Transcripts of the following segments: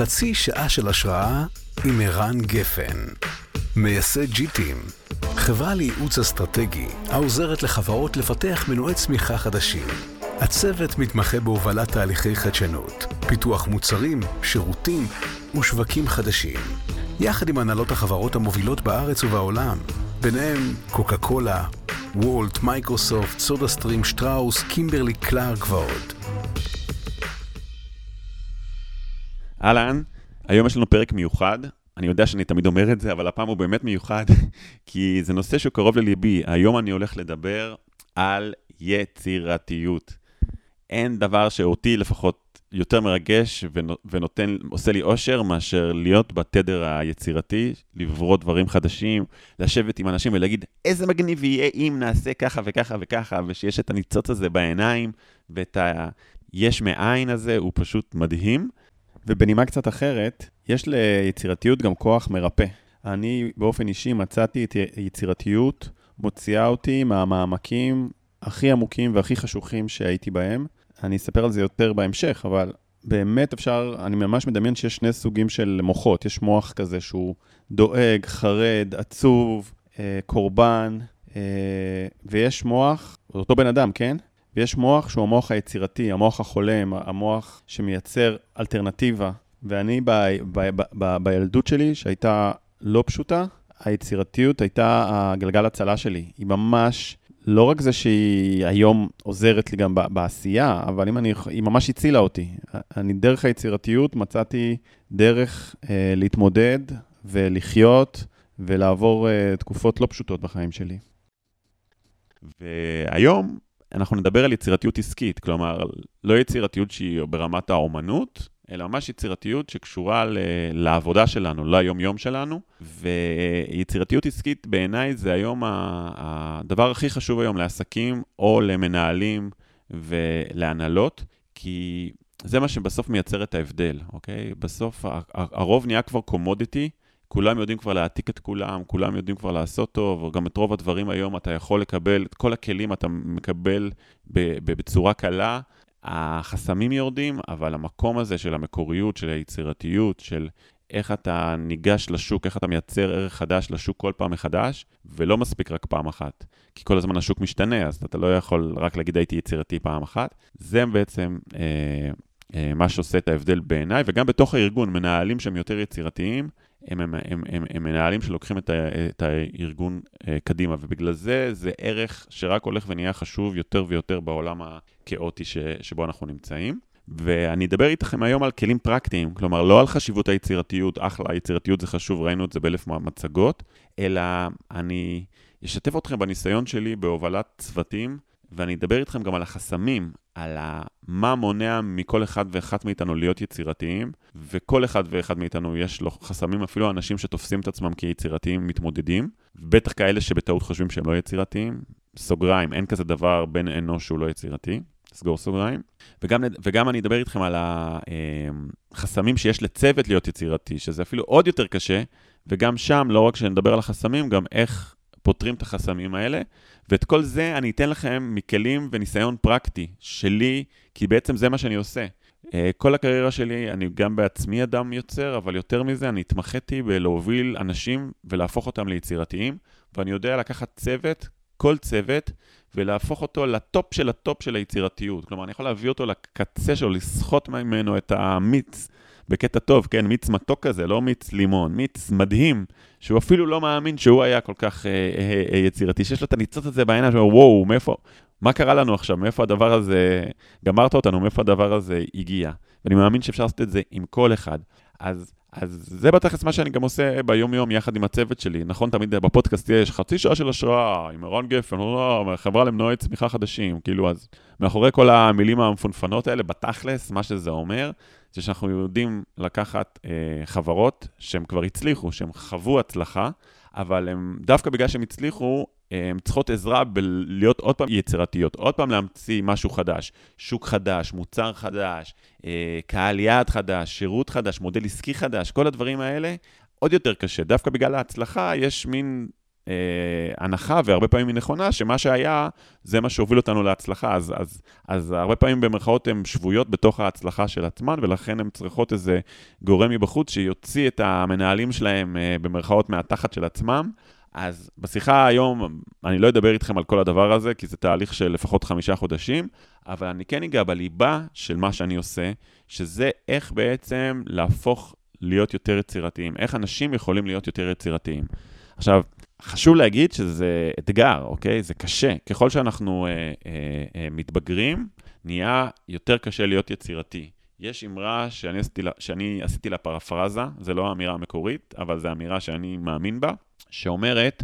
חצי שעה של השראה עם ערן גפן, מייסד G-Team, חברה לייעוץ אסטרטגי העוזרת לחברות לפתח מנועי צמיחה חדשים. הצוות מתמחה בהובלת תהליכי חדשנות, פיתוח מוצרים, שירותים ושווקים חדשים, יחד עם הנהלות החברות המובילות בארץ ובעולם, ביניהם קוקה קולה, וולט, מייקרוסופט, סודה סטרים, שטראוס, קימברלי קלארק ועוד. אהלן, היום יש לנו פרק מיוחד. אני יודע שאני תמיד אומר את זה, אבל הפעם הוא באמת מיוחד, כי זה נושא שהוא קרוב לליבי. היום אני הולך לדבר על יצירתיות. אין דבר שאותי לפחות יותר מרגש ונותן, עושה לי אושר מאשר להיות בתדר היצירתי, לברוא דברים חדשים, לשבת עם אנשים ולהגיד, איזה מגניב יהיה אם נעשה ככה וככה וככה, ושיש את הניצוץ הזה בעיניים, ואת היש מאין הזה, הוא פשוט מדהים. ובנימה קצת אחרת, יש ליצירתיות גם כוח מרפא. אני באופן אישי מצאתי את יצירתיות, מוציאה אותי מהמעמקים הכי עמוקים והכי חשוכים שהייתי בהם. אני אספר על זה יותר בהמשך, אבל באמת אפשר, אני ממש מדמיין שיש שני סוגים של מוחות. יש מוח כזה שהוא דואג, חרד, עצוב, אה, קורבן, אה, ויש מוח, אותו בן אדם, כן? ויש מוח שהוא המוח היצירתי, המוח החולם, המוח שמייצר אלטרנטיבה. ואני ב, ב, ב, ב, בילדות שלי, שהייתה לא פשוטה, היצירתיות הייתה הגלגל הצלה שלי. היא ממש, לא רק זה שהיא היום עוזרת לי גם בעשייה, אבל אם אני, היא ממש הצילה אותי. אני דרך היצירתיות מצאתי דרך אה, להתמודד ולחיות ולעבור אה, תקופות לא פשוטות בחיים שלי. והיום אנחנו נדבר על יצירתיות עסקית, כלומר, לא יצירתיות שהיא ברמת האומנות, אלא ממש יצירתיות שקשורה ל- לעבודה שלנו, ליום-יום שלנו. ויצירתיות עסקית בעיניי זה היום הדבר הכי חשוב היום לעסקים או למנהלים ולהנהלות, כי זה מה שבסוף מייצר את ההבדל, אוקיי? בסוף הרוב נהיה כבר קומודיטי, כולם יודעים כבר להעתיק את כולם, כולם יודעים כבר לעשות טוב, וגם את רוב הדברים היום אתה יכול לקבל, את כל הכלים אתה מקבל בצורה קלה. החסמים יורדים, אבל המקום הזה של המקוריות, של היצירתיות, של איך אתה ניגש לשוק, איך אתה מייצר ערך חדש לשוק כל פעם מחדש, ולא מספיק רק פעם אחת. כי כל הזמן השוק משתנה, אז אתה לא יכול רק להגיד הייתי יצירתי פעם אחת. זה בעצם אה, אה, מה שעושה את ההבדל בעיניי, וגם בתוך הארגון, מנהלים שהם יותר יצירתיים, הם, הם, הם, הם, הם מנהלים שלוקחים את, ה, את הארגון uh, קדימה, ובגלל זה זה ערך שרק הולך ונהיה חשוב יותר ויותר בעולם הכאוטי ש, שבו אנחנו נמצאים. ואני אדבר איתכם היום על כלים פרקטיים, כלומר לא על חשיבות היצירתיות, אחלה, היצירתיות זה חשוב, ראינו את זה באלף מצגות, אלא אני אשתף אתכם בניסיון שלי בהובלת צוותים ואני אדבר איתכם גם על החסמים, על מה מונע מכל אחד ואחת מאיתנו להיות יצירתיים, וכל אחד ואחד מאיתנו יש לו חסמים, אפילו אנשים שתופסים את עצמם כיצירתיים מתמודדים, בטח כאלה שבטעות חושבים שהם לא יצירתיים, סוגריים, אין כזה דבר בן אנוש שהוא לא יצירתי, סגור סוגריים. וגם, וגם אני אדבר איתכם על החסמים שיש לצוות להיות יצירתי, שזה אפילו עוד יותר קשה, וגם שם, לא רק שנדבר על החסמים, גם איך פותרים את החסמים האלה. ואת כל זה אני אתן לכם מכלים וניסיון פרקטי שלי, כי בעצם זה מה שאני עושה. אה, כל הקריירה שלי, אני גם בעצמי אדם יוצר, אבל יותר מזה, אני התמחיתי בלהוביל אנשים ולהפוך אותם ליצירתיים, ואני יודע לקחת צוות, כל צוות, ולהפוך אותו לטופ של הטופ של היצירתיות. כלומר, אני יכול להביא אותו לקצה שלו, לסחוט ממנו את המיץ בקטע טוב, כן, מיץ מתוק כזה, לא מיץ לימון, מיץ מדהים, שהוא אפילו לא מאמין שהוא היה כל כך אה, אה, אה, יצירתי, שיש לו את הניצוץ הזה בעיניים, שהוא וואו, מאיפה, מה קרה לנו עכשיו, מאיפה הדבר הזה, גמרת אותנו, מאיפה הדבר הזה הגיע. ואני מאמין שאפשר לעשות את זה עם כל אחד. אז, אז זה בתכלס מה שאני גם עושה ביום-יום יחד עם הצוות שלי. נכון, תמיד בפודקאסט יש חצי שעה של השראה, עם ערן גפן, חברה למנועי צמיחה חדשים, כאילו, אז מאחורי כל המילים המפונפנות האלה, בתכלס, מה שזה אומר, זה שאנחנו יודעים לקחת אה, חברות שהן כבר הצליחו, שהן חוו הצלחה, אבל הם, דווקא בגלל שהם הצליחו, הן צריכות עזרה בלהיות עוד פעם יצירתיות, עוד פעם להמציא משהו חדש, שוק חדש, מוצר חדש, אה, קהל יעד חדש, שירות חדש, מודל עסקי חדש, כל הדברים האלה עוד יותר קשה. דווקא בגלל ההצלחה יש מין אה, הנחה, והרבה פעמים היא נכונה, שמה שהיה, זה מה שהוביל אותנו להצלחה. אז, אז, אז הרבה פעמים במרכאות הן שבויות בתוך ההצלחה של עצמן, ולכן הן צריכות איזה גורם מבחוץ שיוציא את המנהלים שלהם אה, במרכאות מהתחת של עצמם. אז בשיחה היום, אני לא אדבר איתכם על כל הדבר הזה, כי זה תהליך של לפחות חמישה חודשים, אבל אני כן אגע בליבה של מה שאני עושה, שזה איך בעצם להפוך להיות יותר יצירתיים, איך אנשים יכולים להיות יותר יצירתיים. עכשיו, חשוב להגיד שזה אתגר, אוקיי? זה קשה. ככל שאנחנו אה, אה, אה, מתבגרים, נהיה יותר קשה להיות יצירתי. יש אמרה שאני עשיתי, לה, שאני עשיתי לה פרפרזה, זה לא האמירה המקורית, אבל זו אמירה שאני מאמין בה, שאומרת,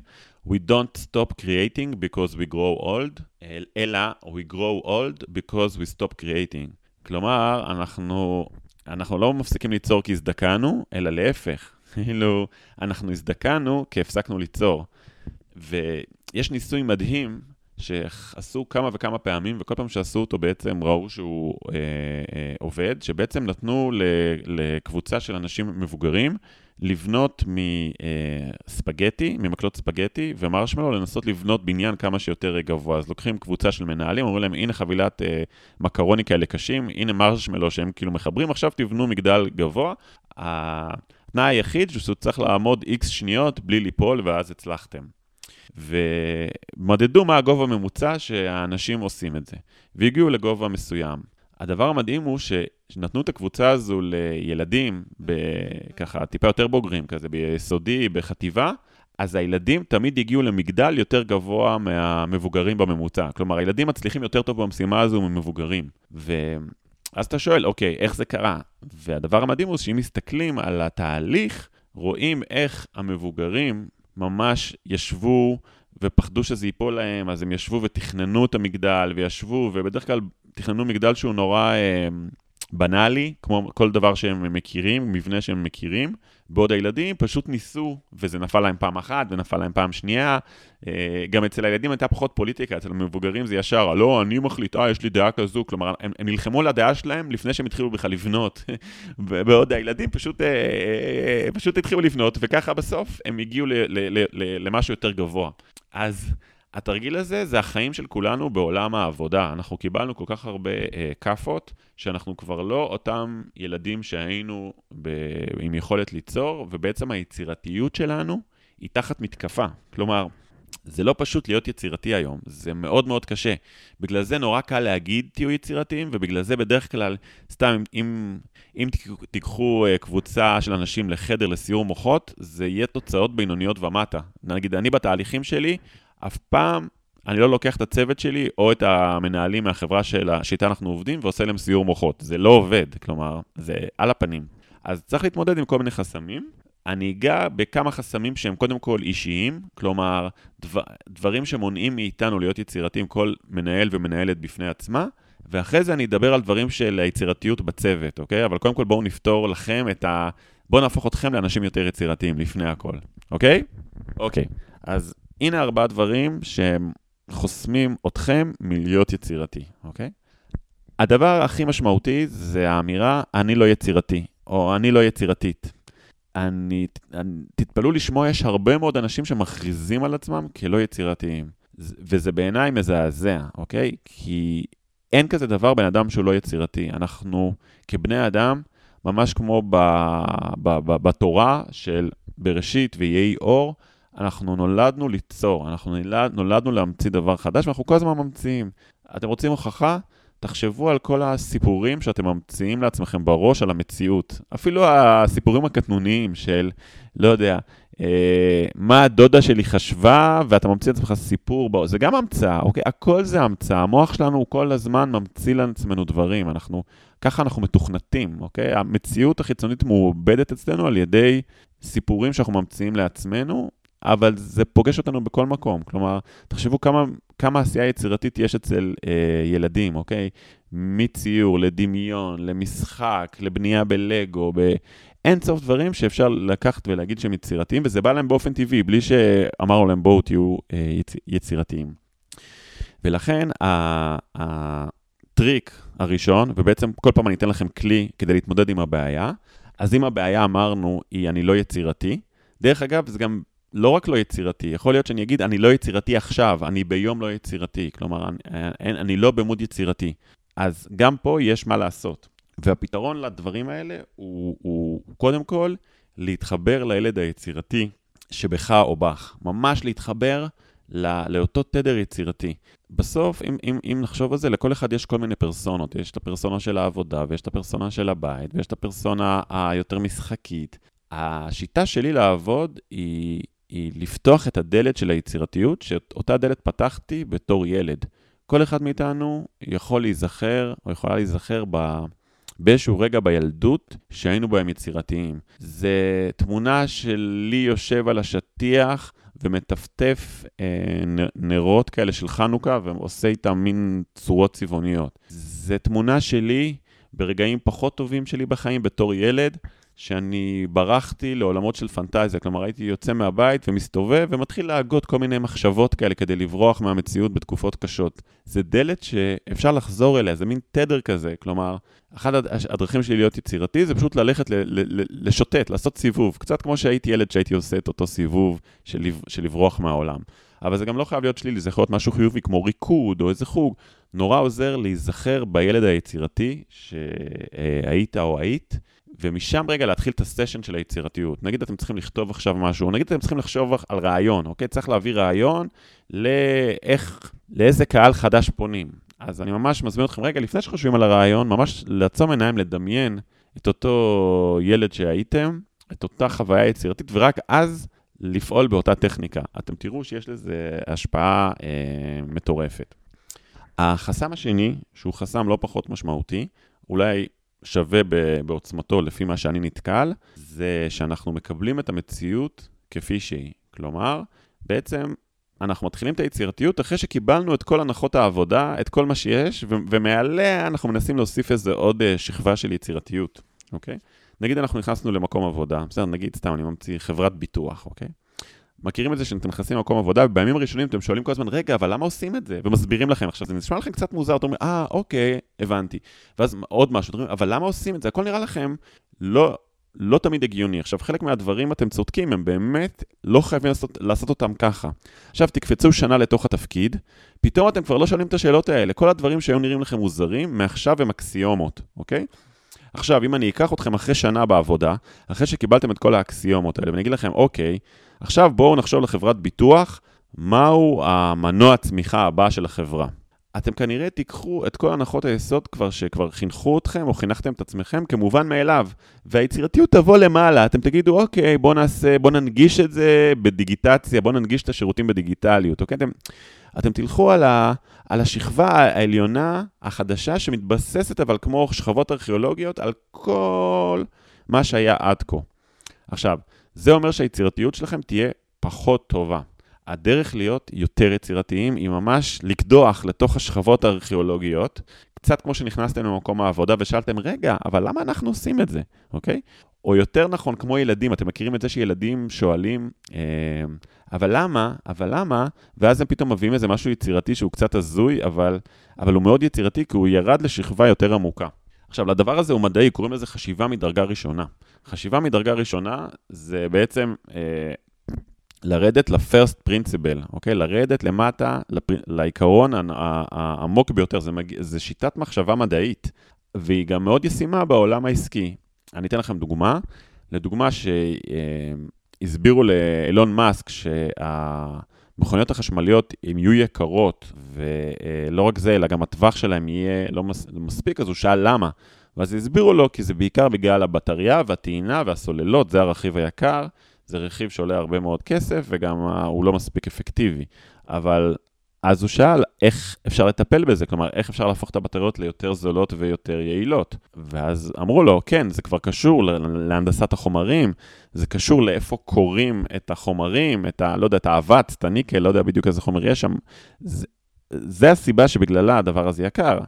We don't stop creating because we grow old, אלא we grow old because we stop creating. כלומר, אנחנו, אנחנו לא מפסיקים ליצור כי הזדקנו, אלא להפך. כאילו, אנחנו הזדקנו כי הפסקנו ליצור. ויש ניסוי מדהים שעשו כמה וכמה פעמים, וכל פעם שעשו אותו בעצם ראו שהוא אה, אה, עובד, שבעצם נתנו לקבוצה של אנשים מבוגרים לבנות מספגטי, אה, ממקלות ספגטי ומרשמלו, לנסות לבנות בניין כמה שיותר גבוה. אז לוקחים קבוצה של מנהלים, אומרים להם, הנה חבילת אה, מקרוני כאלה קשים, הנה מרשמלו שהם כאילו מחברים, עכשיו תבנו מגדל גבוה. התנאי היחיד שהוא צריך לעמוד איקס שניות בלי ליפול, ואז הצלחתם. ומדדו מה הגובה הממוצע שהאנשים עושים את זה, והגיעו לגובה מסוים. הדבר המדהים הוא שנתנו את הקבוצה הזו לילדים, ככה טיפה יותר בוגרים, כזה ביסודי, בחטיבה, אז הילדים תמיד הגיעו למגדל יותר גבוה מהמבוגרים בממוצע. כלומר, הילדים מצליחים יותר טוב במשימה הזו ממבוגרים. ואז אתה שואל, אוקיי, איך זה קרה? והדבר המדהים הוא שאם מסתכלים על התהליך, רואים איך המבוגרים ממש ישבו ופחדו שזה ייפול להם, אז הם ישבו ותכננו את המגדל, וישבו, ובדרך כלל תכננו מגדל שהוא נורא אה, בנאלי, כמו כל דבר שהם מכירים, מבנה שהם מכירים, בעוד הילדים פשוט ניסו, וזה נפל להם פעם אחת, ונפל להם פעם שנייה. אה, גם אצל הילדים הייתה פחות פוליטיקה, אצל המבוגרים זה ישר, לא, אני מחליט, אה, יש לי דעה כזו, כלומר, הם, הם נלחמו על הדעה שלהם לפני שהם התחילו בכלל לבנות. בעוד הילדים פשוט, אה, אה, פשוט התחילו לבנות, וככה בסוף הם הגיעו ל, ל, ל, למשהו יותר גבוה. אז... התרגיל הזה זה החיים של כולנו בעולם העבודה. אנחנו קיבלנו כל כך הרבה אה, כאפות, שאנחנו כבר לא אותם ילדים שהיינו ב... עם יכולת ליצור, ובעצם היצירתיות שלנו היא תחת מתקפה. כלומר, זה לא פשוט להיות יצירתי היום, זה מאוד מאוד קשה. בגלל זה נורא קל להגיד תהיו יצירתיים, ובגלל זה בדרך כלל, סתם, אם, אם תיקחו אה, קבוצה של אנשים לחדר לסיור מוחות, זה יהיה תוצאות בינוניות ומטה. נגיד, אני בתהליכים שלי, אף פעם אני לא לוקח את הצוות שלי או את המנהלים מהחברה שאיתה אנחנו עובדים ועושה להם סיור מוחות. זה לא עובד, כלומר, זה על הפנים. אז צריך להתמודד עם כל מיני חסמים. אני אגע בכמה חסמים שהם קודם כל אישיים, כלומר, דבר, דברים שמונעים מאיתנו להיות יצירתיים, כל מנהל ומנהלת בפני עצמה, ואחרי זה אני אדבר על דברים של היצירתיות בצוות, אוקיי? אבל קודם כל בואו נפתור לכם את ה... בואו נהפוך אתכם לאנשים יותר יצירתיים לפני הכל, אוקיי? אוקיי, אז הנה ארבעה דברים שהם חוסמים אתכם מלהיות יצירתי, אוקיי? הדבר הכי משמעותי זה האמירה, אני לא יצירתי, או אני לא יצירתית. אני, אני, תתפלאו לשמוע, יש הרבה מאוד אנשים שמכריזים על עצמם כלא יצירתיים. וזה בעיניי מזעזע, אוקיי? כי אין כזה דבר בן אדם שהוא לא יצירתי. אנחנו כבני אדם, ממש כמו ב, ב, ב, בתורה של בראשית ויהי אור, אנחנו נולדנו ליצור, אנחנו נולד, נולדנו להמציא דבר חדש, ואנחנו כל הזמן ממציאים. אתם רוצים הוכחה? תחשבו על כל הסיפורים שאתם ממציאים לעצמכם בראש על המציאות. אפילו הסיפורים הקטנוניים של, לא יודע, אה, מה הדודה שלי חשבה, ואתה ממציא לעצמך סיפור, בו, זה גם המצאה, אוקיי? הכל זה המצאה. המוח שלנו הוא כל הזמן ממציא לעצמנו דברים. אנחנו, ככה אנחנו מתוכנתים, אוקיי? המציאות החיצונית מעובדת אצלנו על ידי סיפורים שאנחנו ממציאים לעצמנו, אבל זה פוגש אותנו בכל מקום. כלומר, תחשבו כמה, כמה עשייה יצירתית יש אצל אה, ילדים, אוקיי? מציור לדמיון, למשחק, לבנייה בלגו, באין סוף דברים שאפשר לקחת ולהגיד שהם יצירתיים, וזה בא להם באופן טבעי, בלי שאמרנו להם בואו תהיו אה, יצ... יצירתיים. ולכן הטריק הראשון, ובעצם כל פעם אני אתן לכם כלי כדי להתמודד עם הבעיה, אז אם הבעיה אמרנו היא אני לא יצירתי, דרך אגב, זה גם לא רק לא יצירתי, יכול להיות שאני אגיד, אני לא יצירתי עכשיו, אני ביום לא יצירתי. כלומר, אני, אני, אני לא במוד יצירתי. אז גם פה יש מה לעשות. והפתרון לדברים האלה הוא, הוא קודם כל להתחבר לילד היצירתי שבך או בך. ממש להתחבר לא, לאותו תדר יצירתי. בסוף, אם, אם, אם נחשוב על זה, לכל אחד יש כל מיני פרסונות. יש את הפרסונה של העבודה, ויש את הפרסונה של הבית, ויש את הפרסונה היותר משחקית. השיטה שלי לעבוד היא, היא לפתוח את הדלת של היצירתיות, שאותה דלת פתחתי בתור ילד. כל אחד מאיתנו יכול להיזכר, או יכולה להיזכר ב... באיזשהו רגע בילדות שהיינו בהם יצירתיים. זה תמונה שלי יושב על השטיח ומטפטף אה, נרות כאלה של חנוכה ועושה איתם מין צורות צבעוניות. זה תמונה שלי ברגעים פחות טובים שלי בחיים בתור ילד, שאני ברחתי לעולמות של פנטזיה, כלומר הייתי יוצא מהבית ומסתובב ומתחיל להגות כל מיני מחשבות כאלה כדי לברוח מהמציאות בתקופות קשות. זה דלת שאפשר לחזור אליה, זה מין תדר כזה, כלומר, אחת הדרכים שלי להיות יצירתי זה פשוט ללכת לשוטט, לעשות סיבוב, קצת כמו שהייתי ילד שהייתי עושה את אותו סיבוב של, של לברוח מהעולם. אבל זה גם לא חייב להיות שלילי, זה יכול להיות משהו חיובי כמו ריקוד או איזה חוג. נורא עוזר להיזכר בילד היצירתי שהיית או היית. ומשם רגע להתחיל את הסשן של היצירתיות. נגיד אתם צריכים לכתוב עכשיו משהו, נגיד אתם צריכים לחשוב על רעיון, אוקיי? צריך להביא רעיון לאיך, לאיזה קהל חדש פונים. אז אני ממש מזמין אתכם רגע, לפני שחושבים על הרעיון, ממש לעצום עיניים, לדמיין את אותו ילד שהייתם, את אותה חוויה יצירתית, ורק אז לפעול באותה טכניקה. אתם תראו שיש לזה השפעה אה, מטורפת. החסם השני, שהוא חסם לא פחות משמעותי, אולי שווה בעוצמתו לפי מה שאני נתקל, זה שאנחנו מקבלים את המציאות כפי שהיא. כלומר, בעצם אנחנו מתחילים את היצירתיות אחרי שקיבלנו את כל הנחות העבודה, את כל מה שיש, ומעליה אנחנו מנסים להוסיף איזה עוד uh, שכבה של יצירתיות, אוקיי? נגיד אנחנו נכנסנו למקום עבודה, בסדר, נגיד, סתם, אני ממציא חברת ביטוח, אוקיי? מכירים את זה שאתם נכנסים למקום עבודה, ובימים הראשונים אתם שואלים כל הזמן, רגע, אבל למה עושים את זה? ומסבירים לכם. עכשיו, זה נשמע לכם קצת מוזר, אתם אומרים, אה, אוקיי, הבנתי. ואז עוד משהו, אתם אומרים, אבל למה עושים את זה? הכל נראה לכם לא, לא תמיד הגיוני. עכשיו, חלק מהדברים, אתם צודקים, הם באמת לא חייבים לעשות, לעשות אותם ככה. עכשיו, תקפצו שנה לתוך התפקיד, פתאום אתם כבר לא שואלים את השאלות האלה. כל הדברים שהיו נראים לכם מוזרים, מעכשיו הם אקסיומות, אוקיי? עכשיו, אם אני אקח אתכם אחרי שנה בעבודה, אחרי שקיבלתם את כל האקסיומות האלה, ואני אגיד לכם, אוקיי, עכשיו בואו נחשוב לחברת ביטוח, מהו המנוע צמיחה הבא של החברה. אתם כנראה תיקחו את כל הנחות היסוד כבר שכבר חינכו אתכם או חינכתם את עצמכם כמובן מאליו, והיצירתיות תבוא למעלה, אתם תגידו, אוקיי, בואו נעשה, בואו ננגיש את זה בדיגיטציה, בואו ננגיש את השירותים בדיגיטליות, אוקיי? אתם, אתם תלכו על, ה, על השכבה העליונה החדשה שמתבססת אבל כמו שכבות ארכיאולוגיות על כל מה שהיה עד כה. עכשיו, זה אומר שהיצירתיות שלכם תהיה פחות טובה. הדרך להיות יותר יצירתיים היא ממש לקדוח לתוך השכבות הארכיאולוגיות, קצת כמו שנכנסתם למקום העבודה ושאלתם, רגע, אבל למה אנחנו עושים את זה, אוקיי? או יותר נכון, כמו ילדים, אתם מכירים את זה שילדים שואלים, אה, אבל למה, אבל למה, ואז הם פתאום מביאים איזה משהו יצירתי שהוא קצת הזוי, אבל, אבל הוא מאוד יצירתי כי הוא ירד לשכבה יותר עמוקה. עכשיו, לדבר הזה הוא מדעי, קוראים לזה חשיבה מדרגה ראשונה. חשיבה מדרגה ראשונה זה בעצם אה, לרדת ל-first principle, אוקיי? לרדת למטה לפר... לעיקרון העמוק ביותר, זה, מג... זה שיטת מחשבה מדעית, והיא גם מאוד ישימה בעולם העסקי. אני אתן לכם דוגמה, לדוגמה שהסבירו אה, לאילון מאסק שהמכוניות החשמליות, אם יהיו יקרות, ולא רק זה, אלא גם הטווח שלהם יהיה לא מס... מספיק, אז הוא שאל למה. ואז הסבירו לו, כי זה בעיקר בגלל הבטריה והטעינה והסוללות, זה הרכיב היקר, זה רכיב שעולה הרבה מאוד כסף, וגם הוא לא מספיק אפקטיבי. אבל אז הוא שאל איך אפשר לטפל בזה, כלומר, איך אפשר להפוך את הבטריות ליותר זולות ויותר יעילות. ואז אמרו לו, כן, זה כבר קשור להנדסת החומרים, זה קשור לאיפה קוראים את החומרים, את ה... לא יודע, את האבץ, את הניקל, לא יודע בדיוק איזה חומר יש שם. זה, זה הסיבה שבגללה הדבר הזה יקר.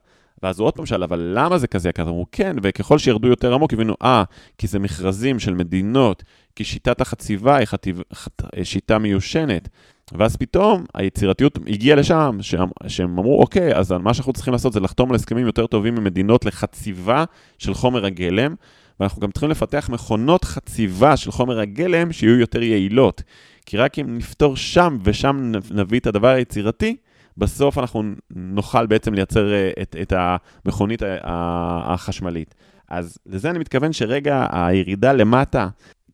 ואז הוא עוד פעם שאל, אבל למה זה כזה יקר? אמרו, כן, וככל שירדו יותר עמוק, הבינו, אה, כי זה מכרזים של מדינות, כי שיטת החציבה היא חטיב, חט, שיטה מיושנת. ואז פתאום היצירתיות הגיעה לשם, שהם, שהם אמרו, אוקיי, אז מה שאנחנו צריכים לעשות זה לחתום על הסכמים יותר טובים עם מדינות לחציבה של חומר הגלם, ואנחנו גם צריכים לפתח מכונות חציבה של חומר הגלם שיהיו יותר יעילות. כי רק אם נפתור שם ושם נביא את הדבר היצירתי, בסוף אנחנו נוכל בעצם לייצר אה, את, את המכונית החשמלית. אז לזה אני מתכוון שרגע הירידה למטה,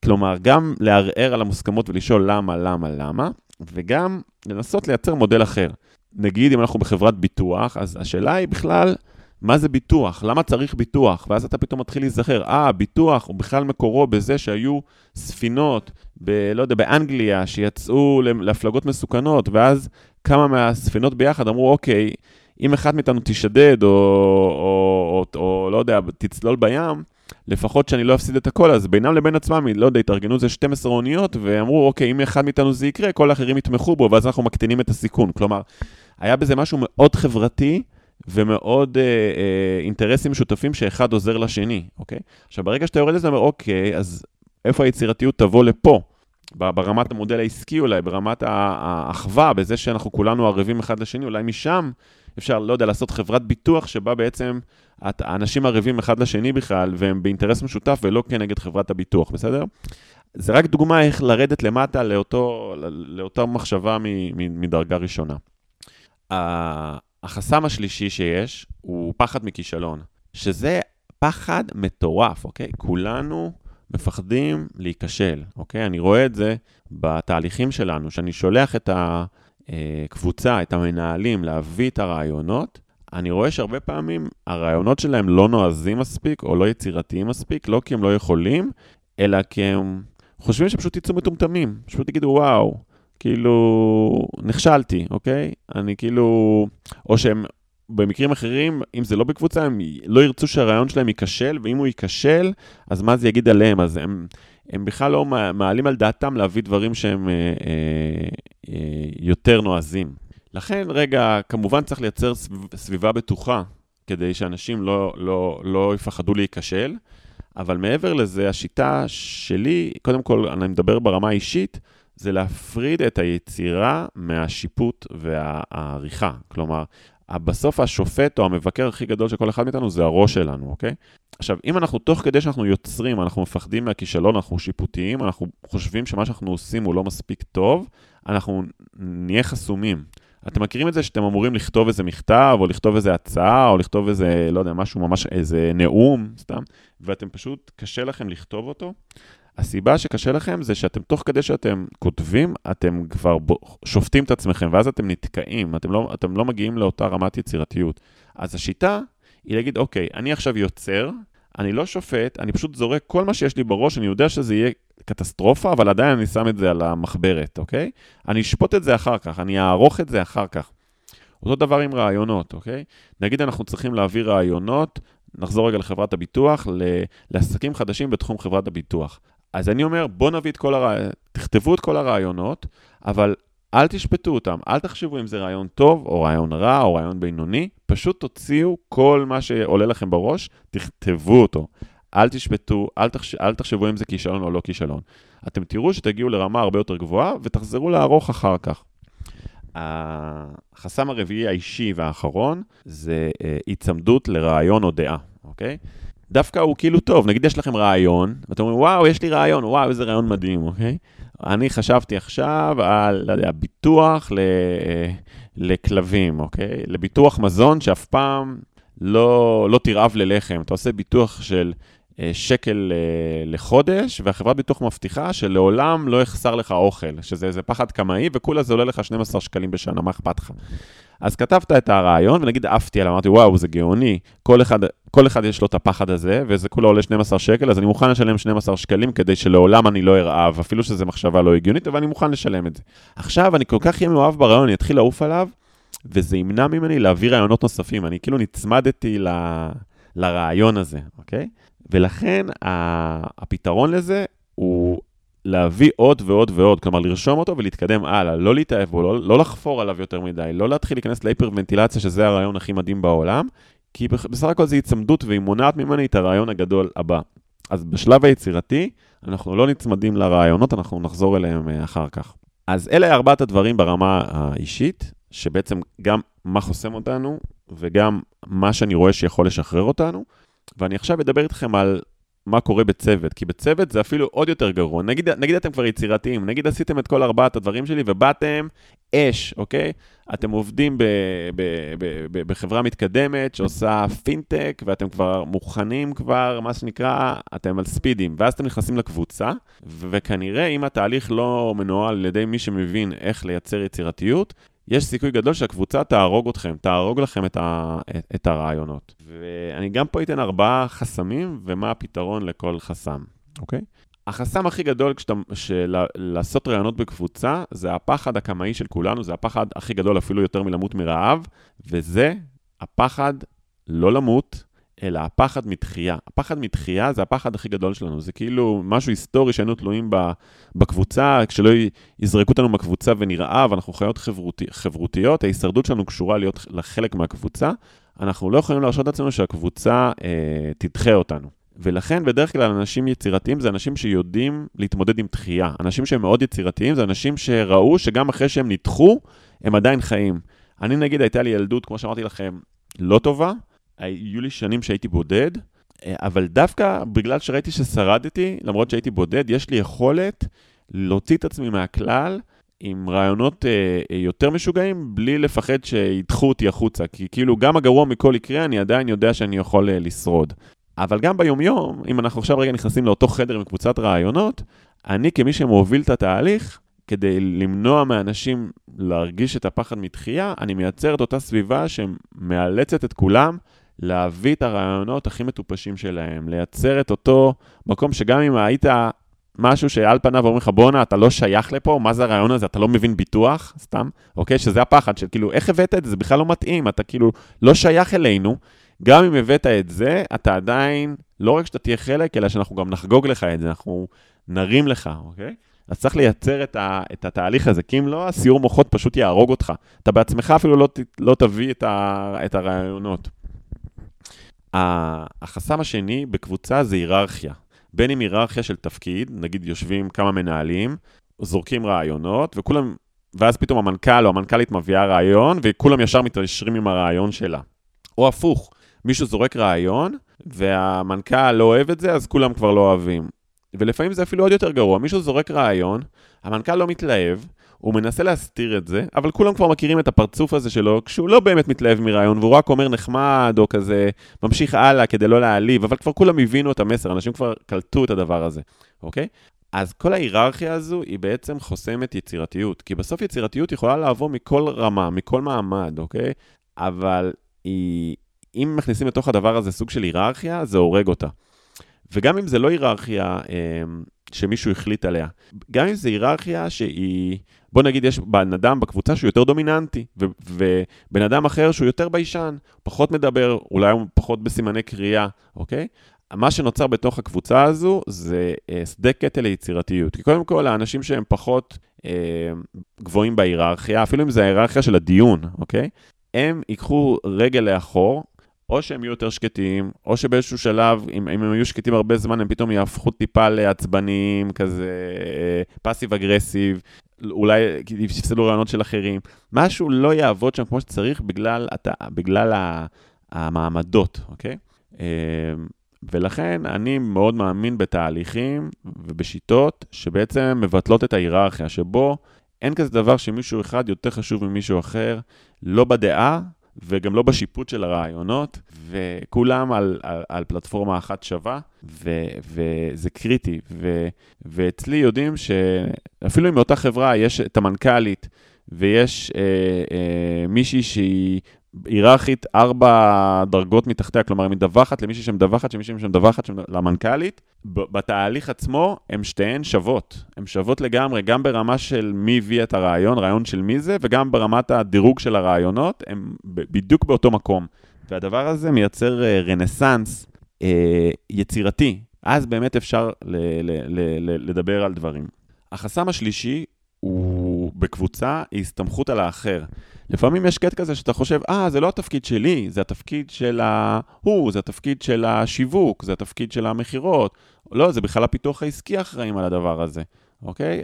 כלומר, גם לערער על המוסכמות ולשאול למה, למה, למה, וגם לנסות לייצר מודל אחר. נגיד אם אנחנו בחברת ביטוח, אז השאלה היא בכלל, מה זה ביטוח? למה צריך ביטוח? ואז אתה פתאום מתחיל להיזכר, אה, ביטוח הוא בכלל מקורו בזה שהיו ספינות, ב, לא יודע, באנגליה, שיצאו להפלגות מסוכנות, ואז כמה מהספינות ביחד אמרו, אוקיי, אם אחד מאיתנו תשדד, או, או, או, או לא יודע, תצלול בים, לפחות שאני לא אפסיד את הכל, אז בינם לבין עצמם, לא יודע, התארגנו איזה 12 אוניות, ואמרו, אוקיי, אם אחד מאיתנו זה יקרה, כל האחרים יתמכו בו, ואז אנחנו מקטינים את הסיכון. כלומר, היה בזה משהו מאוד חברתי, ומאוד אה, אה, אינטרסים משותפים שאחד עוזר לשני, אוקיי? עכשיו, ברגע שאתה יורד לזה, אומר, אוקיי, אז איפה היצירתיות תבוא לפה? ברמת המודל העסקי אולי, ברמת האחווה, בזה שאנחנו כולנו ערבים אחד לשני, אולי משם אפשר, לא יודע, לעשות חברת ביטוח שבה בעצם האנשים ערבים אחד לשני בכלל, והם באינטרס משותף ולא כנגד חברת הביטוח, בסדר? זה רק דוגמה איך לרדת למטה לאותו, לאותה מחשבה מדרגה ראשונה. החסם השלישי שיש הוא פחד מכישלון, שזה פחד מטורף, אוקיי? כולנו מפחדים להיכשל, אוקיי? אני רואה את זה בתהליכים שלנו, שאני שולח את הקבוצה, את המנהלים, להביא את הרעיונות, אני רואה שהרבה פעמים הרעיונות שלהם לא נועזים מספיק או לא יצירתיים מספיק, לא כי הם לא יכולים, אלא כי הם חושבים שפשוט יצאו מטומטמים, פשוט יגידו וואו, כאילו, נכשלתי, אוקיי? אני כאילו, או שהם במקרים אחרים, אם זה לא בקבוצה, הם לא ירצו שהרעיון שלהם ייכשל, ואם הוא ייכשל, אז מה זה יגיד עליהם? אז הם, הם בכלל לא מעלים על דעתם להביא דברים שהם אה, אה, אה, יותר נועזים. לכן, רגע, כמובן צריך לייצר סביבה בטוחה, כדי שאנשים לא, לא, לא יפחדו להיכשל, אבל מעבר לזה, השיטה שלי, קודם כל, אני מדבר ברמה האישית, זה להפריד את היצירה מהשיפוט והעריכה. כלומר, בסוף השופט או המבקר הכי גדול של כל אחד מאיתנו זה הראש שלנו, אוקיי? עכשיו, אם אנחנו תוך כדי שאנחנו יוצרים, אנחנו מפחדים מהכישלון, אנחנו שיפוטיים, אנחנו חושבים שמה שאנחנו עושים הוא לא מספיק טוב, אנחנו נהיה חסומים. אתם מכירים את זה שאתם אמורים לכתוב איזה מכתב, או לכתוב איזה הצעה, או לכתוב איזה, לא יודע, משהו ממש, איזה נאום, סתם, ואתם פשוט, קשה לכם לכתוב אותו? הסיבה שקשה לכם זה שאתם, תוך כדי שאתם כותבים, אתם כבר שופטים את עצמכם, ואז אתם נתקעים, אתם לא, אתם לא מגיעים לאותה רמת יצירתיות. אז השיטה היא להגיד, אוקיי, אני עכשיו יוצר, אני לא שופט, אני פשוט זורק כל מה שיש לי בראש, אני יודע שזה יהיה קטסטרופה, אבל עדיין אני שם את זה על המחברת, אוקיי? אני אשפוט את זה אחר כך, אני אערוך את זה אחר כך. אותו דבר עם רעיונות, אוקיי? נגיד אנחנו צריכים להעביר רעיונות, נחזור רגע לחברת הביטוח, לעסקים חדשים בתחום חברת הביטוח. אז אני אומר, בואו נביא את כל הרעיונות, תכתבו את כל הרעיונות, אבל אל תשפטו אותם, אל תחשבו אם זה רעיון טוב או רעיון רע או רעיון בינוני, פשוט תוציאו כל מה שעולה לכם בראש, תכתבו אותו. אל תשפטו, אל, תחש... אל תחשבו אם זה כישלון או לא כישלון. אתם תראו שתגיעו לרמה הרבה יותר גבוהה ותחזרו לערוך אחר כך. החסם הרביעי האישי והאחרון זה אה, היצמדות לרעיון או דעה, אוקיי? דווקא הוא כאילו טוב, נגיד יש לכם רעיון, ואתם אומרים, וואו, יש לי רעיון, וואו, איזה רעיון מדהים, אוקיי? אני חשבתי עכשיו על, לא יודע, ביטוח ל, לכלבים, אוקיי? לביטוח מזון שאף פעם לא, לא תרעב ללחם. אתה עושה ביטוח של אה, שקל אה, לחודש, והחברת ביטוח מבטיחה שלעולם לא יחסר לך אוכל, שזה איזה פחד קמאי, וכולה זה עולה לך 12 שקלים בשנה, מה אכפת לך? אז כתבת את הרעיון, ונגיד עפתי עליו, אמרתי, וואו, זה גאוני, כל אחד, כל אחד יש לו את הפחד הזה, וזה כולה עולה 12 שקל, אז אני מוכן לשלם 12 שקלים כדי שלעולם אני לא ארעב, אפילו שזו מחשבה לא הגיונית, אבל אני מוכן לשלם את זה. עכשיו, אני כל כך אהיה מאוהב ברעיון, אני אתחיל לעוף עליו, וזה ימנע ממני להביא רעיונות נוספים. אני כאילו נצמדתי ל... לרעיון הזה, אוקיי? ולכן הפתרון לזה הוא להביא עוד ועוד ועוד, כלומר לרשום אותו ולהתקדם הלאה, לא להתאהב בו, לא, לא לחפור עליו יותר מדי, לא להתחיל להיכנס להיפרוונטילציה, שזה הרעיון הכי מדהים בעולם, כי בסך הכל זה הצמדות והיא מונעת ממני את הרעיון הגדול הבא. אז בשלב היצירתי, אנחנו לא נצמדים לרעיונות, אנחנו נחזור אליהם אה, אחר כך. אז אלה ארבעת הדברים ברמה האישית, שבעצם גם מה חוסם אותנו, וגם מה שאני רואה שיכול לשחרר אותנו. ואני עכשיו אדבר איתכם על מה קורה בצוות, כי בצוות זה אפילו עוד יותר גרוע. נגיד, נגיד אתם כבר יצירתיים, נגיד עשיתם את כל ארבעת הדברים שלי ובאתם אש, אוקיי? אתם עובדים ב, ב, ב, ב, בחברה מתקדמת שעושה פינטק, ואתם כבר מוכנים כבר, מה שנקרא, אתם על ספידים, ואז אתם נכנסים לקבוצה, וכנראה אם התהליך לא מנוהל על ידי מי שמבין איך לייצר יצירתיות, יש סיכוי גדול שהקבוצה תהרוג אתכם, תהרוג לכם את, ה, את, את הרעיונות. ואני גם פה אתן ארבעה חסמים ומה הפתרון לכל חסם, אוקיי? החסם הכי גדול כשאתה, של לעשות רעיונות בקבוצה, זה הפחד הקמאי של כולנו, זה הפחד הכי גדול אפילו יותר מלמות מרעב, וזה הפחד לא למות, אלא הפחד מתחייה. הפחד מתחייה זה הפחד הכי גדול שלנו, זה כאילו משהו היסטורי שהיינו תלויים בקבוצה, כשלא יזרקו אותנו מהקבוצה ונראה, ואנחנו חיות חברותי, חברותיות, ההישרדות שלנו קשורה להיות לחלק מהקבוצה, אנחנו לא יכולים להרשות לעצמנו שהקבוצה אה, תדחה אותנו. ולכן בדרך כלל אנשים יצירתיים זה אנשים שיודעים להתמודד עם דחייה. אנשים שהם מאוד יצירתיים זה אנשים שראו שגם אחרי שהם נדחו, הם עדיין חיים. אני נגיד, הייתה לי ילדות, כמו שאמרתי לכם, לא טובה, היו לי שנים שהייתי בודד, אה, אבל דווקא בגלל שראיתי ששרדתי, למרות שהייתי בודד, יש לי יכולת להוציא את עצמי מהכלל עם רעיונות אה, אה, יותר משוגעים, בלי לפחד שידחו אותי החוצה. כי כאילו, גם הגרוע מכל יקרה, אני עדיין יודע שאני יכול לשרוד. אבל גם ביומיום, אם אנחנו עכשיו רגע נכנסים לאותו חדר עם קבוצת רעיונות, אני כמי שמוביל את התהליך, כדי למנוע מאנשים להרגיש את הפחד מתחייה, אני מייצר את אותה סביבה שמאלצת את כולם להביא את הרעיונות הכי מטופשים שלהם, לייצר את אותו מקום שגם אם היית משהו שעל פניו אומרים לך, בואנה, אתה לא שייך לפה, מה זה הרעיון הזה, אתה לא מבין ביטוח, סתם, אוקיי? שזה הפחד של כאילו, איך הבאת את זה? זה בכלל לא מתאים, אתה כאילו לא שייך אלינו. גם אם הבאת את זה, אתה עדיין, לא רק שאתה תהיה חלק, אלא שאנחנו גם נחגוג לך את זה, אנחנו נרים לך, אוקיי? אז צריך לייצר את, ה, את התהליך הזה, כי אם לא, הסיור מוחות פשוט יהרוג אותך. אתה בעצמך אפילו לא, לא תביא את, ה, את הרעיונות. החסם השני בקבוצה זה היררכיה. בין אם היררכיה של תפקיד, נגיד יושבים כמה מנהלים, זורקים רעיונות, וכולם, ואז פתאום המנכ"ל או המנכ"לית מביאה רעיון, וכולם ישר מתיישרים עם הרעיון שלה. או הפוך, מישהו זורק רעיון, והמנכ"ל לא אוהב את זה, אז כולם כבר לא אוהבים. ולפעמים זה אפילו עוד יותר גרוע, מישהו זורק רעיון, המנכ"ל לא מתלהב, הוא מנסה להסתיר את זה, אבל כולם כבר מכירים את הפרצוף הזה שלו, כשהוא לא באמת מתלהב מרעיון, והוא רק אומר נחמד, או כזה, ממשיך הלאה כדי לא להעליב, אבל כבר כולם הבינו את המסר, אנשים כבר קלטו את הדבר הזה, אוקיי? אז כל ההיררכיה הזו היא בעצם חוסמת יצירתיות, כי בסוף יצירתיות יכולה לעבור מכל רמה, מכל מעמד, אוקיי? אבל היא, אם מכניסים לתוך הדבר הזה סוג של היררכיה, זה הורג אותה. וגם אם זה לא היררכיה אה, שמישהו החליט עליה, גם אם זה היררכיה שהיא, בוא נגיד יש בן אדם בקבוצה שהוא יותר דומיננטי, ו- ובן אדם אחר שהוא יותר ביישן, פחות מדבר, אולי הוא פחות בסימני קריאה, אוקיי? מה שנוצר בתוך הקבוצה הזו זה אה, שדה קטל ליצירתיות. כי קודם כל, האנשים שהם פחות אה, גבוהים בהיררכיה, אפילו אם זה ההיררכיה של הדיון, אוקיי? הם ייקחו רגל לאחור, או שהם יהיו יותר שקטים, או שבאיזשהו שלב, אם, אם הם יהיו שקטים הרבה זמן, הם פתאום יהפכו טיפה לעצבניים, כזה פאסיב אגרסיב, אולי יפסלו רעיונות של אחרים. משהו לא יעבוד שם כמו שצריך בגלל, אתה, בגלל המעמדות, אוקיי? אמ, ולכן אני מאוד מאמין בתהליכים ובשיטות שבעצם מבטלות את ההיררכיה, שבו אין כזה דבר שמישהו אחד יותר חשוב ממישהו אחר, לא בדעה וגם לא בשיפוט של הרעיונות, וכולם על, על, על פלטפורמה אחת שווה, ו, וזה קריטי. ו, ואצלי יודעים שאפילו אם מאותה חברה יש את המנכ"לית, ויש אה, אה, מישהי שהיא היררכית ארבע דרגות מתחתיה, כלומר, היא מדווחת למישהי שמדווחת, שמישהי שמדווחת למנכ"לית, בתהליך עצמו הן שתיהן שוות. הן שוות לגמרי, גם ברמה של מי הביא את הרעיון, רעיון של מי זה, וגם ברמת הדירוג של הרעיונות, הן בדיוק באותו מקום. והדבר הזה מייצר אה, רנסאנס אה, יצירתי. אז באמת אפשר ל- ל- ל- לדבר על דברים. החסם השלישי בקבוצה, היא הסתמכות על האחר. לפעמים יש קטע כזה שאתה חושב, אה, זה לא התפקיד שלי, זה התפקיד של ההוא, זה התפקיד של השיווק, זה התפקיד של המכירות. לא, זה בכלל הפיתוח העסקי אחראים על הדבר הזה, אוקיי?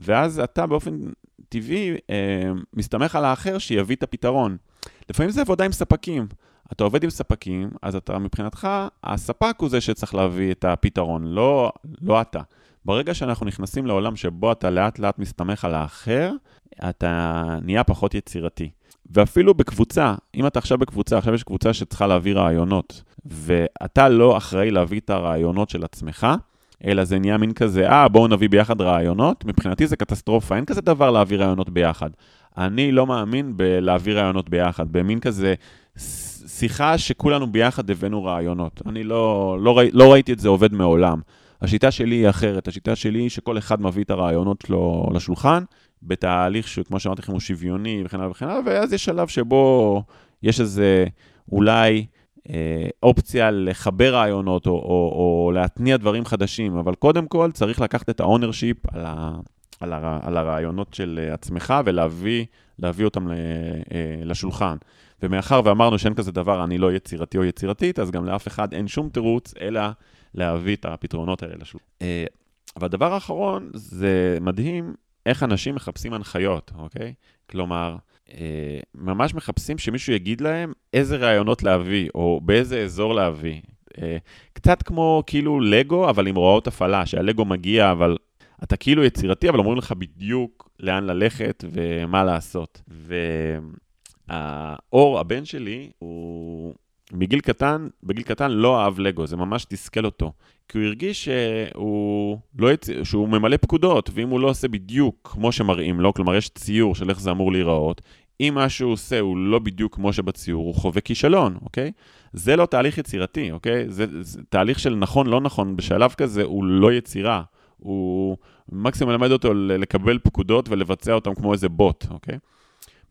ואז אתה באופן טבעי אה, מסתמך על האחר שיביא את הפתרון. לפעמים זה עבודה עם ספקים. אתה עובד עם ספקים, אז אתה מבחינתך, הספק הוא זה שצריך להביא את הפתרון, לא, לא אתה. ברגע שאנחנו נכנסים לעולם שבו אתה לאט לאט מסתמך על האחר, אתה נהיה פחות יצירתי. ואפילו בקבוצה, אם אתה עכשיו בקבוצה, עכשיו יש קבוצה שצריכה להביא רעיונות, ואתה לא אחראי להביא את הרעיונות של עצמך, אלא זה נהיה מין כזה, אה, בואו נביא ביחד רעיונות, מבחינתי זה קטסטרופה, אין כזה דבר להביא רעיונות ביחד. אני לא מאמין בלהביא רעיונות ביחד, במין כזה שיחה שכולנו ביחד הבאנו רעיונות. אני לא, לא, ראי, לא ראיתי את זה עובד מעולם. השיטה שלי היא אחרת, השיטה שלי היא שכל אחד מביא את הרעיונות שלו לשולחן, בתהליך שכמו שאמרתי לכם הוא שוויוני וכן הלאה וכן הלאה, ואז יש שלב שבו יש איזה אולי אה, אופציה לחבר רעיונות או, או, או להתניע דברים חדשים, אבל קודם כל צריך לקחת את ה-ownership על, על, על הרעיונות של עצמך ולהביא אותם אה, לשולחן. ומאחר ואמרנו שאין כזה דבר, אני לא יצירתי או יצירתית, אז גם לאף אחד אין שום תירוץ, אלא להביא את הפתרונות האלה לשולחן. אה, והדבר האחרון, זה מדהים איך אנשים מחפשים הנחיות, אוקיי? כלומר, אה, ממש מחפשים שמישהו יגיד להם איזה רעיונות להביא, או באיזה אזור להביא. אה, קצת כמו כאילו לגו, אבל עם הוראות הפעלה, שהלגו מגיע, אבל אתה כאילו יצירתי, אבל אומרים לך בדיוק לאן ללכת ומה לעשות. והאור, הבן שלי, הוא מגיל קטן, בגיל קטן לא אהב לגו, זה ממש תסכל אותו. כי הוא הרגיש שהוא, לא יצ... שהוא ממלא פקודות, ואם הוא לא עושה בדיוק כמו שמראים לו, כלומר יש ציור של איך זה אמור להיראות, אם מה שהוא עושה הוא לא בדיוק כמו שבציור, הוא חווה כישלון, אוקיי? זה לא תהליך יצירתי, אוקיי? זה, זה תהליך של נכון, לא נכון, בשלב כזה הוא לא יצירה. הוא מקסימום מלמד אותו לקבל פקודות ולבצע אותם כמו איזה בוט, אוקיי?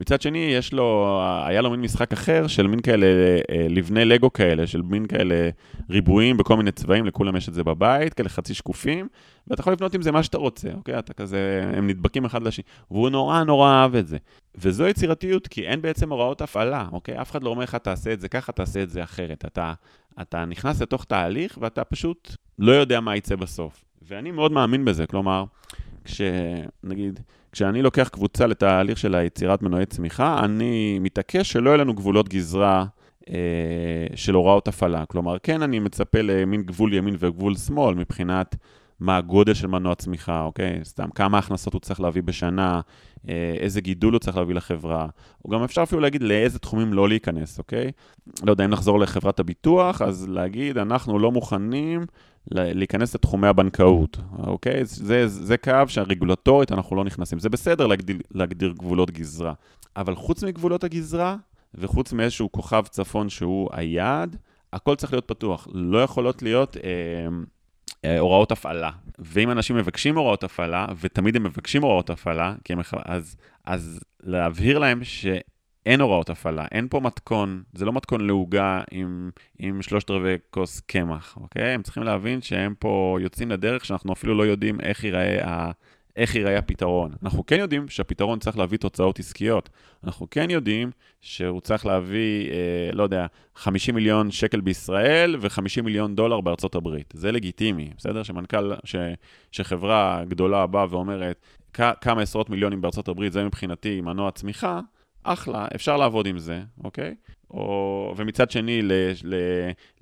מצד שני, יש לו, היה לו מין משחק אחר של מין כאלה אה, לבני לגו כאלה, של מין כאלה ריבועים בכל מיני צבעים, לכולם יש את זה בבית, כאלה חצי שקופים, ואתה יכול לבנות עם זה מה שאתה רוצה, אוקיי? אתה כזה, הם נדבקים אחד לשני, והוא נורא נורא אהב את זה. וזו יצירתיות, כי אין בעצם הוראות הפעלה, אוקיי? אף אחד לא אומר לך, תעשה את זה ככה, תעשה את זה אחרת. אתה, אתה נכנס לתוך תהליך ואתה פשוט לא יודע מה יצא בסוף. ואני מאוד מאמין בזה, כלומר, כשנגיד, כשאני לוקח קבוצה לתהליך של היצירת מנועי צמיחה, אני מתעקש שלא יהיו לנו גבולות גזרה אה, של הוראות הפעלה. כלומר, כן, אני מצפה למין גבול ימין וגבול שמאל מבחינת מה הגודל של מנוע צמיחה, אוקיי? סתם, כמה הכנסות הוא צריך להביא בשנה, אה, איזה גידול הוא צריך להביא לחברה. או גם אפשר אפילו להגיד לאיזה תחומים לא להיכנס, אוקיי? לא יודע, אם נחזור לחברת הביטוח, אז להגיד, אנחנו לא מוכנים להיכנס לתחומי הבנקאות, אוקיי? זה, זה קו שהרגולטורית אנחנו לא נכנסים. זה בסדר להגדיר, להגדיר גבולות גזרה, אבל חוץ מגבולות הגזרה, וחוץ מאיזשהו כוכב צפון שהוא היעד, הכל צריך להיות פתוח. לא יכולות להיות אה, אה, הוראות הפעלה. ואם אנשים מבקשים הוראות הפעלה, ותמיד הם מבקשים הוראות הפעלה, הם, אז, אז להבהיר להם ש... אין הוראות הפעלה, אין פה מתכון, זה לא מתכון לעוגה עם, עם שלושת רבעי כוס קמח, אוקיי? הם צריכים להבין שהם פה יוצאים לדרך שאנחנו אפילו לא יודעים איך ייראה, ה, איך ייראה הפתרון. אנחנו כן יודעים שהפתרון צריך להביא תוצאות עסקיות. אנחנו כן יודעים שהוא צריך להביא, אה, לא יודע, 50 מיליון שקל בישראל ו-50 מיליון דולר בארצות הברית. זה לגיטימי, בסדר? שמנכ"ל, ש, שחברה גדולה באה ואומרת, כמה עשרות מיליונים בארצות הברית, זה מבחינתי מנוע צמיחה, אחלה, אפשר לעבוד עם זה, אוקיי? או, ומצד שני, ל, ל,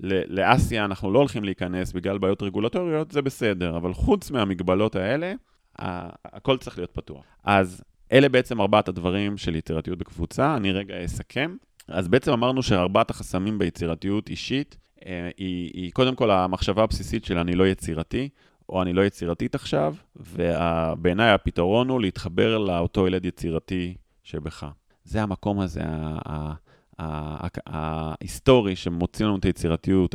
ל, לאסיה אנחנו לא הולכים להיכנס בגלל בעיות רגולטוריות, זה בסדר, אבל חוץ מהמגבלות האלה, הכל צריך להיות פתוח. אז אלה בעצם ארבעת הדברים של יצירתיות בקבוצה, אני רגע אסכם. אז בעצם אמרנו שארבעת החסמים ביצירתיות אישית, אה, היא, היא קודם כל המחשבה הבסיסית של אני לא יצירתי, או אני לא יצירתית עכשיו, ובעיניי הפתרון הוא להתחבר לאותו ילד יצירתי שבך. זה המקום הזה, ההיסטורי, שמוציא לנו את היצירתיות.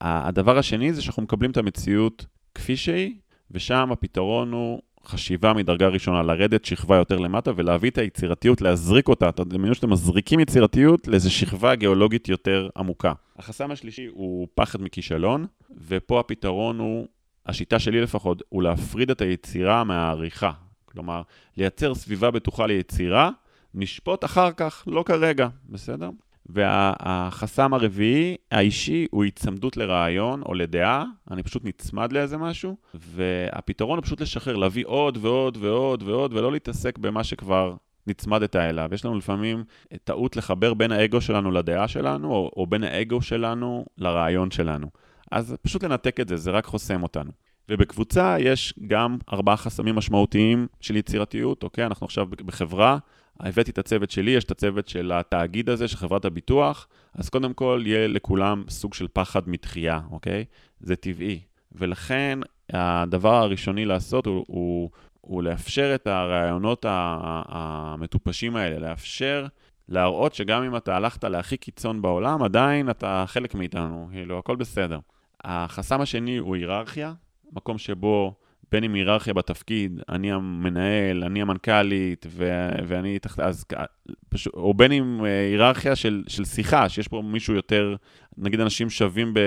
הדבר השני זה שאנחנו מקבלים את המציאות כפי שהיא, ושם הפתרון הוא חשיבה מדרגה ראשונה, לרדת שכבה יותר למטה ולהביא את היצירתיות, להזריק אותה. אתם דמיינו שאתם מזריקים יצירתיות לאיזו שכבה גיאולוגית יותר עמוקה. החסם השלישי הוא פחד מכישלון, ופה הפתרון הוא, השיטה שלי לפחות, הוא להפריד את היצירה מהעריכה. כלומר, לייצר סביבה בטוחה ליצירה, נשפוט אחר כך, לא כרגע, בסדר? והחסם הרביעי, האישי, הוא היצמדות לרעיון או לדעה, אני פשוט נצמד לאיזה משהו, והפתרון הוא פשוט לשחרר, להביא עוד ועוד ועוד ועוד, ולא להתעסק במה שכבר נצמדת אליו. יש לנו לפעמים טעות לחבר בין האגו שלנו לדעה שלנו, או, או בין האגו שלנו לרעיון שלנו. אז פשוט לנתק את זה, זה רק חוסם אותנו. ובקבוצה יש גם ארבעה חסמים משמעותיים של יצירתיות, אוקיי? אנחנו עכשיו בחברה, הבאתי את הצוות שלי, יש את הצוות של התאגיד הזה, של חברת הביטוח, אז קודם כל יהיה לכולם סוג של פחד מתחייה, אוקיי? זה טבעי. ולכן הדבר הראשוני לעשות הוא, הוא, הוא לאפשר את הרעיונות המטופשים האלה, לאפשר להראות שגם אם אתה הלכת להכי קיצון בעולם, עדיין אתה חלק מאיתנו, כאילו, הכל בסדר. החסם השני הוא היררכיה, מקום שבו בין אם היררכיה בתפקיד, אני המנהל, אני המנכ"לית, ו- ואני תחת... אז... פשוט, או בין אם אה, היררכיה של, של שיחה, שיש פה מישהו יותר, נגיד אנשים שווים ב,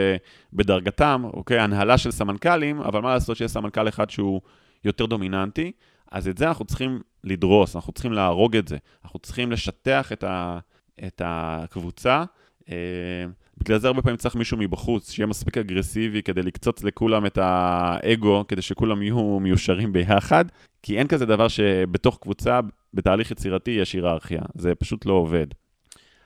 בדרגתם, אוקיי? הנהלה של סמנכ"לים, אבל מה לעשות שיש סמנכ"ל אחד שהוא יותר דומיננטי, אז את זה אנחנו צריכים לדרוס, אנחנו צריכים להרוג את זה. אנחנו צריכים לשטח את, ה, את הקבוצה. בגלל זה הרבה פעמים צריך מישהו מבחוץ, שיהיה מספיק אגרסיבי כדי לקצוץ לכולם את האגו, כדי שכולם יהיו מיושרים ביחד, כי אין כזה דבר שבתוך קבוצה, בתהליך יצירתי, יש היררכיה. זה פשוט לא עובד.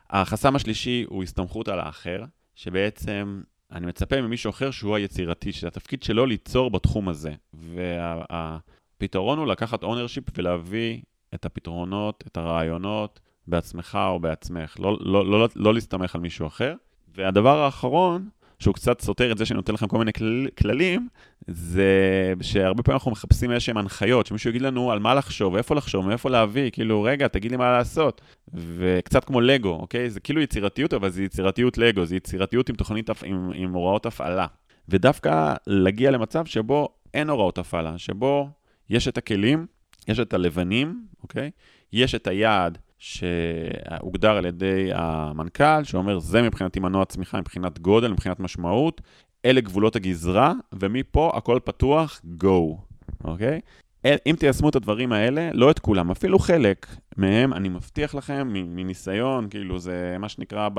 החסם השלישי הוא הסתמכות על האחר, שבעצם אני מצפה ממישהו אחר שהוא היצירתי, שהתפקיד שלו ליצור בתחום הזה. והפתרון הוא לקחת ownership ולהביא את הפתרונות, את הרעיונות, בעצמך או בעצמך, לא, לא, לא, לא להסתמך על מישהו אחר. והדבר האחרון, שהוא קצת סותר את זה שאני נותן לכם כל מיני כל, כללים, זה שהרבה פעמים אנחנו מחפשים איזשהם הנחיות, שמישהו יגיד לנו על מה לחשוב, איפה לחשוב, מאיפה להביא, כאילו, רגע, תגיד לי מה לעשות. וקצת כמו לגו, אוקיי? זה כאילו יצירתיות, אבל זה יצירתיות לגו, זה יצירתיות עם תוכנית, עם, עם הוראות הפעלה. ודווקא להגיע למצב שבו אין הוראות הפעלה, שבו יש את הכלים, יש את הלבנים, אוקיי? יש את היעד שהוגדר על ידי המנכ"ל, שאומר, זה מבחינתי מנוע צמיחה מבחינת גודל, מבחינת משמעות, אלה גבולות הגזרה, ומפה הכל פתוח, go, אוקיי? אם תיישמו את הדברים האלה, לא את כולם, אפילו חלק מהם, אני מבטיח לכם, מניסיון, כאילו, זה מה שנקרא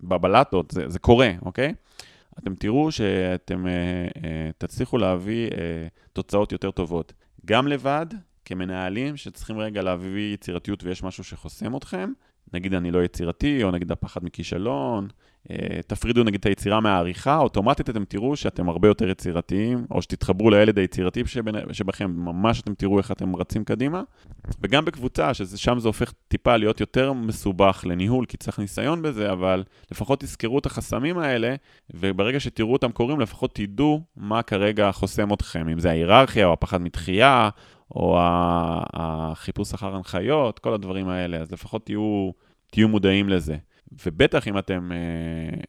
בבלטות, זה, זה קורה, אוקיי? אתם תראו שאתם uh, uh, תצליחו להביא uh, תוצאות יותר טובות, גם לבד, כמנהלים שצריכים רגע להביא יצירתיות ויש משהו שחוסם אתכם, נגיד אני לא יצירתי, או נגיד הפחד מכישלון, אה, תפרידו נגיד את היצירה מהעריכה, אוטומטית אתם תראו שאתם הרבה יותר יצירתיים, או שתתחברו לילד היצירתי שבכם, ממש אתם תראו איך אתם רצים קדימה. וגם בקבוצה, ששם זה הופך טיפה להיות יותר מסובך לניהול, כי צריך ניסיון בזה, אבל לפחות תזכרו את החסמים האלה, וברגע שתראו אותם קורים, לפחות תדעו מה כרגע חוסם אתכם, אם זה ההיררכיה, או הפחד מתחייה, או החיפוש אחר הנחיות, כל הדברים האלה, אז לפחות תהיו, תהיו מודעים לזה. ובטח אם אתם, אה,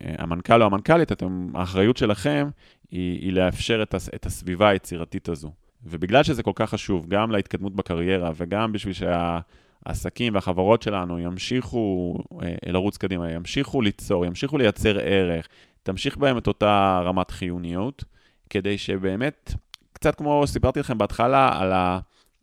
אה, המנכ"ל או המנכ"לית, אתם, האחריות שלכם היא, היא לאפשר את, הס, את הסביבה היצירתית הזו. ובגלל שזה כל כך חשוב, גם להתקדמות בקריירה וגם בשביל שהעסקים והחברות שלנו ימשיכו אה, לרוץ קדימה, ימשיכו ליצור, ימשיכו לייצר ערך, תמשיך בהם את אותה רמת חיוניות, כדי שבאמת, קצת כמו סיפרתי לכם בהתחלה על, ה,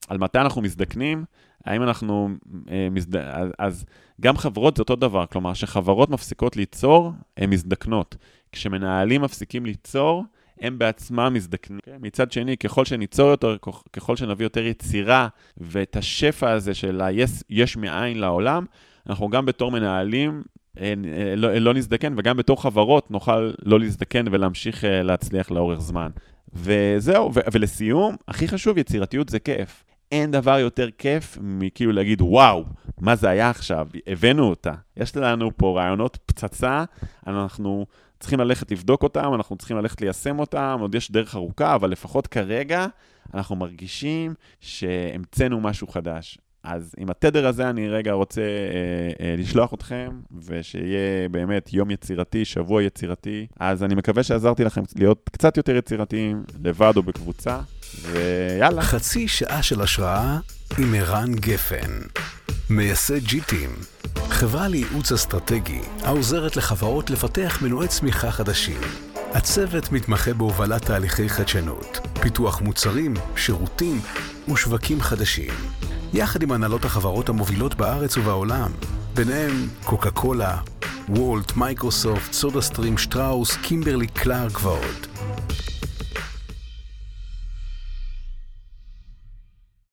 על מתי אנחנו מזדקנים, האם אנחנו, אה, מזד... אז, אז גם חברות זה אותו דבר, כלומר, כשחברות מפסיקות ליצור, הן מזדקנות. כשמנהלים מפסיקים ליצור, הם בעצמם מזדקנים. Okay? כן, מצד שני, ככל שניצור יותר, ככל שנביא יותר יצירה ואת השפע הזה של היש יש מאין לעולם, אנחנו גם בתור מנהלים אה, אה, לא, לא נזדקן, וגם בתור חברות נוכל לא להזדקן ולהמשיך אה, להצליח לאורך זמן. וזהו, ו- ולסיום, הכי חשוב, יצירתיות זה כיף. אין דבר יותר כיף מכאילו להגיד, וואו, מה זה היה עכשיו? הבאנו אותה. יש לנו פה רעיונות פצצה, אנחנו צריכים ללכת לבדוק אותם, אנחנו צריכים ללכת ליישם אותם, עוד יש דרך ארוכה, אבל לפחות כרגע אנחנו מרגישים שהמצאנו משהו חדש. אז עם התדר הזה אני רגע רוצה אה, אה, לשלוח אתכם, ושיהיה באמת יום יצירתי, שבוע יצירתי. אז אני מקווה שעזרתי לכם להיות קצת יותר יצירתיים, לבד או בקבוצה, ויאללה. חצי שעה של השראה עם ערן גפן, מייסד ג'יטים, חברה לייעוץ אסטרטגי העוזרת לחברות לפתח מנועי צמיחה חדשים. הצוות מתמחה בהובלת תהליכי חדשנות, פיתוח מוצרים, שירותים ושווקים חדשים. יחד עם הנהלות החברות המובילות בארץ ובעולם, ביניהם קוקה קולה, וולט, מייקרוסופט, סודה סטרים, שטראוס, קימברלי קלארק ועוד.